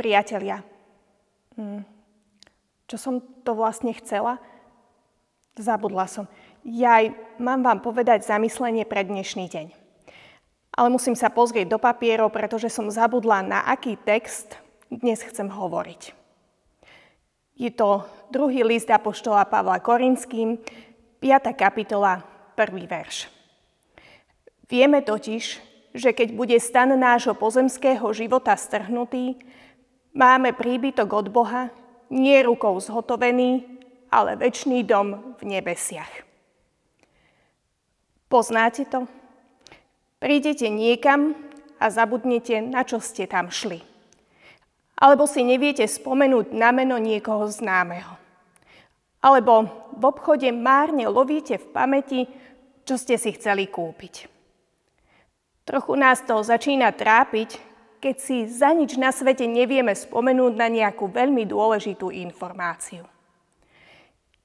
Priatelia, hm, čo som to vlastne chcela? Zabudla som. Jaj, mám vám povedať zamyslenie pre dnešný deň. Ale musím sa pozrieť do papierov, pretože som zabudla, na aký text dnes chcem hovoriť. Je to druhý list Apoštola Pavla Korinským, 5. kapitola, 1. verš. Vieme totiž, že keď bude stan nášho pozemského života strhnutý, máme príbytok od Boha, nie rukou zhotovený, ale väčší dom v nebesiach. Poznáte to? Prídete niekam a zabudnete, na čo ste tam šli. Alebo si neviete spomenúť na meno niekoho známeho. Alebo v obchode márne lovíte v pamäti, čo ste si chceli kúpiť. Trochu nás to začína trápiť, keď si za nič na svete nevieme spomenúť na nejakú veľmi dôležitú informáciu.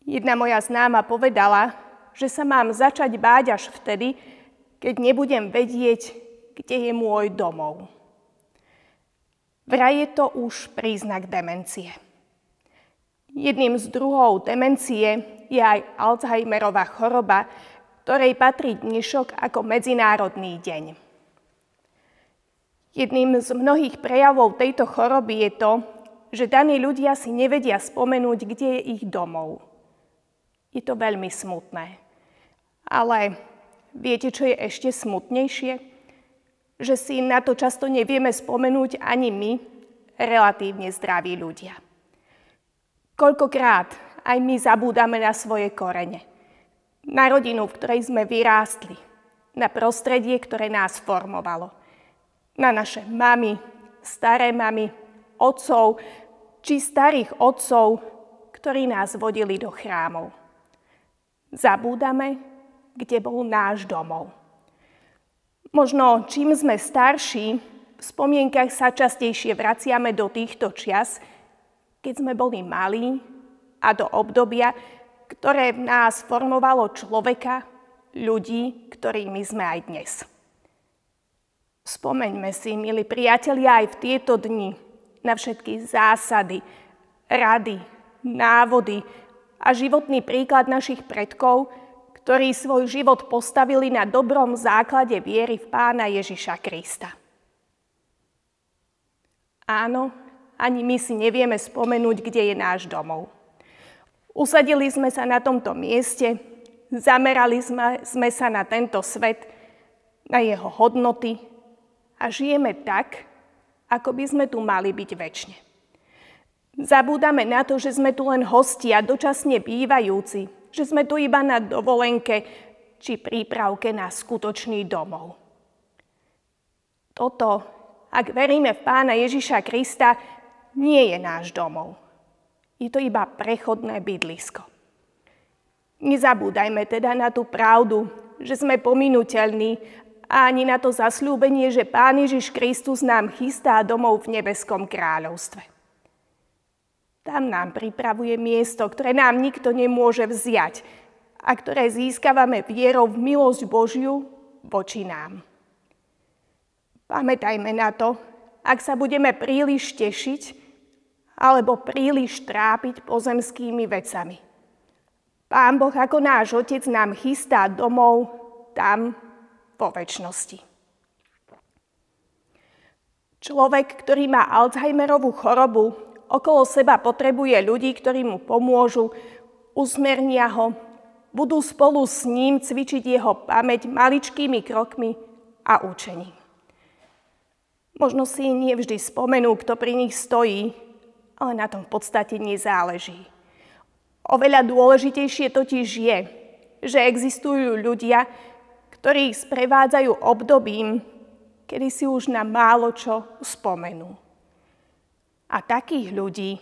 Jedna moja známa povedala, že sa mám začať báť až vtedy, keď nebudem vedieť, kde je môj domov. Vraj je to už príznak demencie. Jedným z druhov demencie je aj Alzheimerová choroba, ktorej patrí dnešok ako Medzinárodný deň. Jedným z mnohých prejavov tejto choroby je to, že daní ľudia si nevedia spomenúť, kde je ich domov. Je to veľmi smutné. Ale viete, čo je ešte smutnejšie? Že si na to často nevieme spomenúť ani my, relatívne zdraví ľudia. Koľkokrát aj my zabúdame na svoje korene. Na rodinu, v ktorej sme vyrástli. Na prostredie, ktoré nás formovalo. Na naše mamy, staré mamy, otcov či starých otcov, ktorí nás vodili do chrámov. Zabúdame, kde bol náš domov. Možno čím sme starší, v spomienkach sa častejšie vraciame do týchto čias, keď sme boli malí a do obdobia, ktoré v nás formovalo človeka, ľudí, ktorými sme aj dnes. Spomeňme si, milí priatelia, aj v tieto dni na všetky zásady, rady, návody a životný príklad našich predkov, ktorí svoj život postavili na dobrom základe viery v Pána Ježiša Krista. Áno, ani my si nevieme spomenúť, kde je náš domov. Usadili sme sa na tomto mieste, zamerali sme, sme sa na tento svet, na jeho hodnoty a žijeme tak, ako by sme tu mali byť väčšine. Zabúdame na to, že sme tu len hostia, dočasne bývajúci, že sme tu iba na dovolenke či prípravke na skutočný domov. Toto, ak veríme v Pána Ježiša Krista, nie je náš domov. Je to iba prechodné bydlisko. Nezabúdajme teda na tú pravdu, že sme pominuteľní a ani na to zasľúbenie, že Pán Ježiš Kristus nám chystá domov v nebeskom kráľovstve. Tam nám pripravuje miesto, ktoré nám nikto nemôže vziať a ktoré získavame vierou v milosť Božiu voči nám. Pamätajme na to, ak sa budeme príliš tešiť alebo príliš trápiť pozemskými vecami. Pán Boh ako náš Otec nám chystá domov tam po väčšnosti. Človek, ktorý má Alzheimerovú chorobu, okolo seba potrebuje ľudí, ktorí mu pomôžu, usmernia ho, budú spolu s ním cvičiť jeho pamäť maličkými krokmi a učením. Možno si nevždy spomenú, kto pri nich stojí, ale na tom v podstate nezáleží. Oveľa dôležitejšie totiž je, že existujú ľudia, ktorí ich sprevádzajú obdobím, kedy si už na málo čo spomenú. A takých ľudí,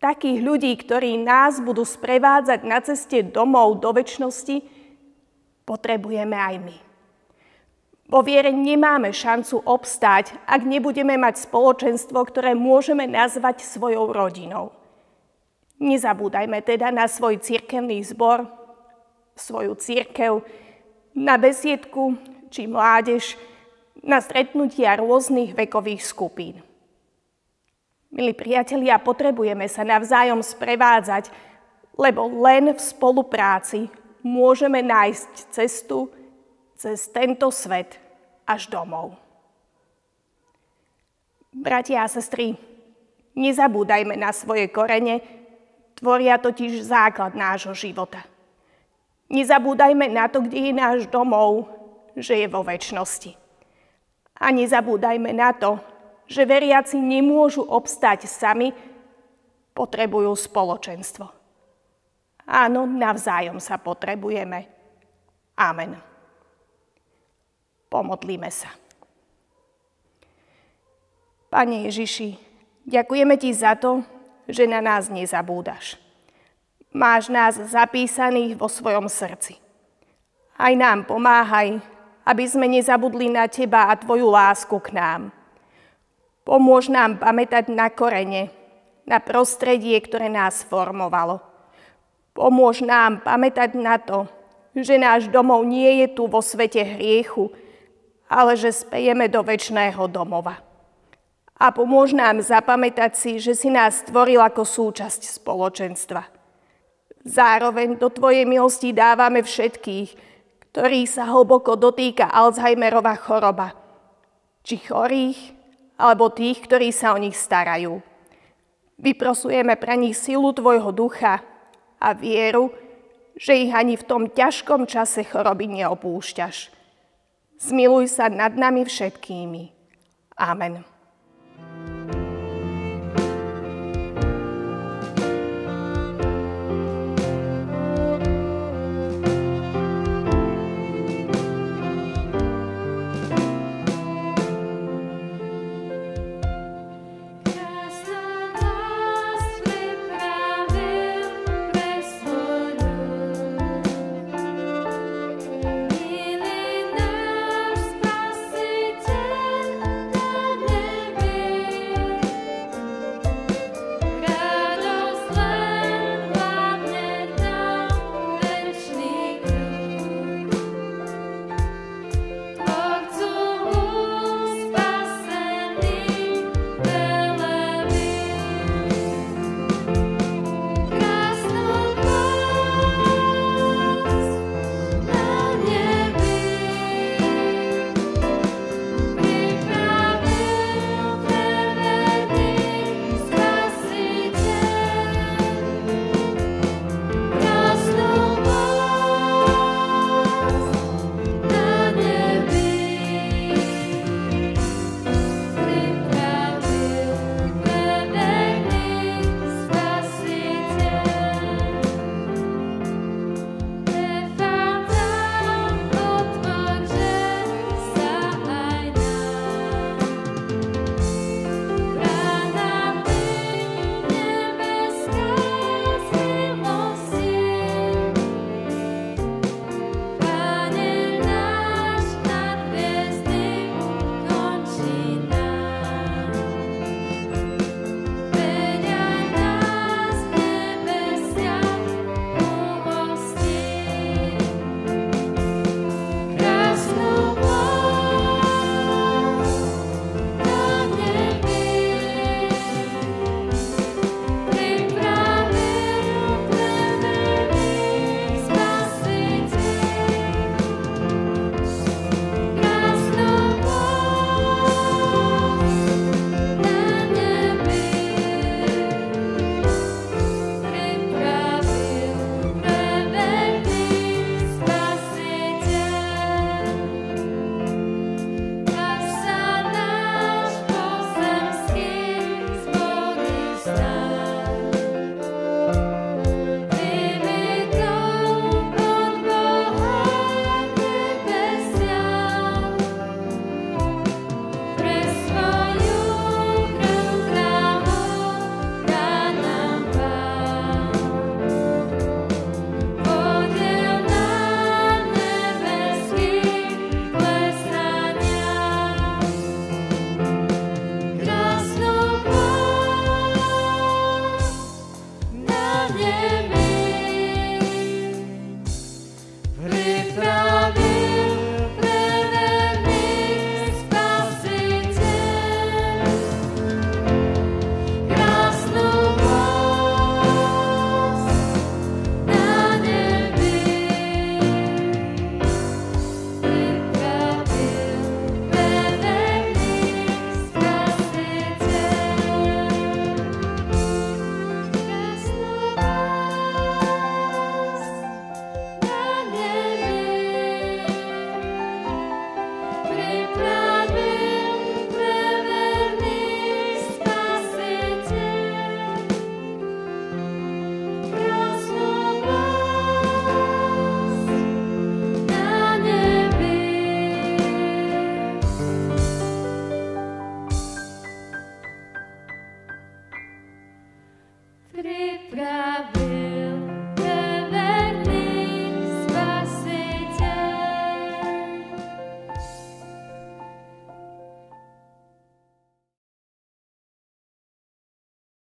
takých ľudí, ktorí nás budú sprevádzať na ceste domov do väčšnosti, potrebujeme aj my. Vo viere nemáme šancu obstáť, ak nebudeme mať spoločenstvo, ktoré môžeme nazvať svojou rodinou. Nezabúdajme teda na svoj cirkevný zbor, svoju církev, na besiedku či mládež, na stretnutia rôznych vekových skupín. Milí priatelia, potrebujeme sa navzájom sprevádzať, lebo len v spolupráci môžeme nájsť cestu cez tento svet až domov. Bratia a sestry, nezabúdajme na svoje korene, tvoria totiž základ nášho života. Nezabúdajme na to, kde je náš domov, že je vo väčšnosti. A nezabúdajme na to, že veriaci nemôžu obstať sami, potrebujú spoločenstvo. Áno, navzájom sa potrebujeme. Amen. Pomodlíme sa. Pane Ježiši, ďakujeme Ti za to, že na nás nezabúdaš. Máš nás zapísaných vo svojom srdci. Aj nám pomáhaj, aby sme nezabudli na Teba a Tvoju lásku k nám – Pomôž nám pamätať na korene, na prostredie, ktoré nás formovalo. Pomôž nám pamätať na to, že náš domov nie je tu vo svete hriechu, ale že spejeme do väčšného domova. A pomôž nám zapamätať si, že si nás stvoril ako súčasť spoločenstva. Zároveň do Tvojej milosti dávame všetkých, ktorých sa hlboko dotýka Alzheimerova choroba. Či chorých, alebo tých, ktorí sa o nich starajú. Vyprosujeme pre nich silu Tvojho ducha a vieru, že ich ani v tom ťažkom čase choroby neopúšťaš. Zmiluj sa nad nami všetkými. Amen.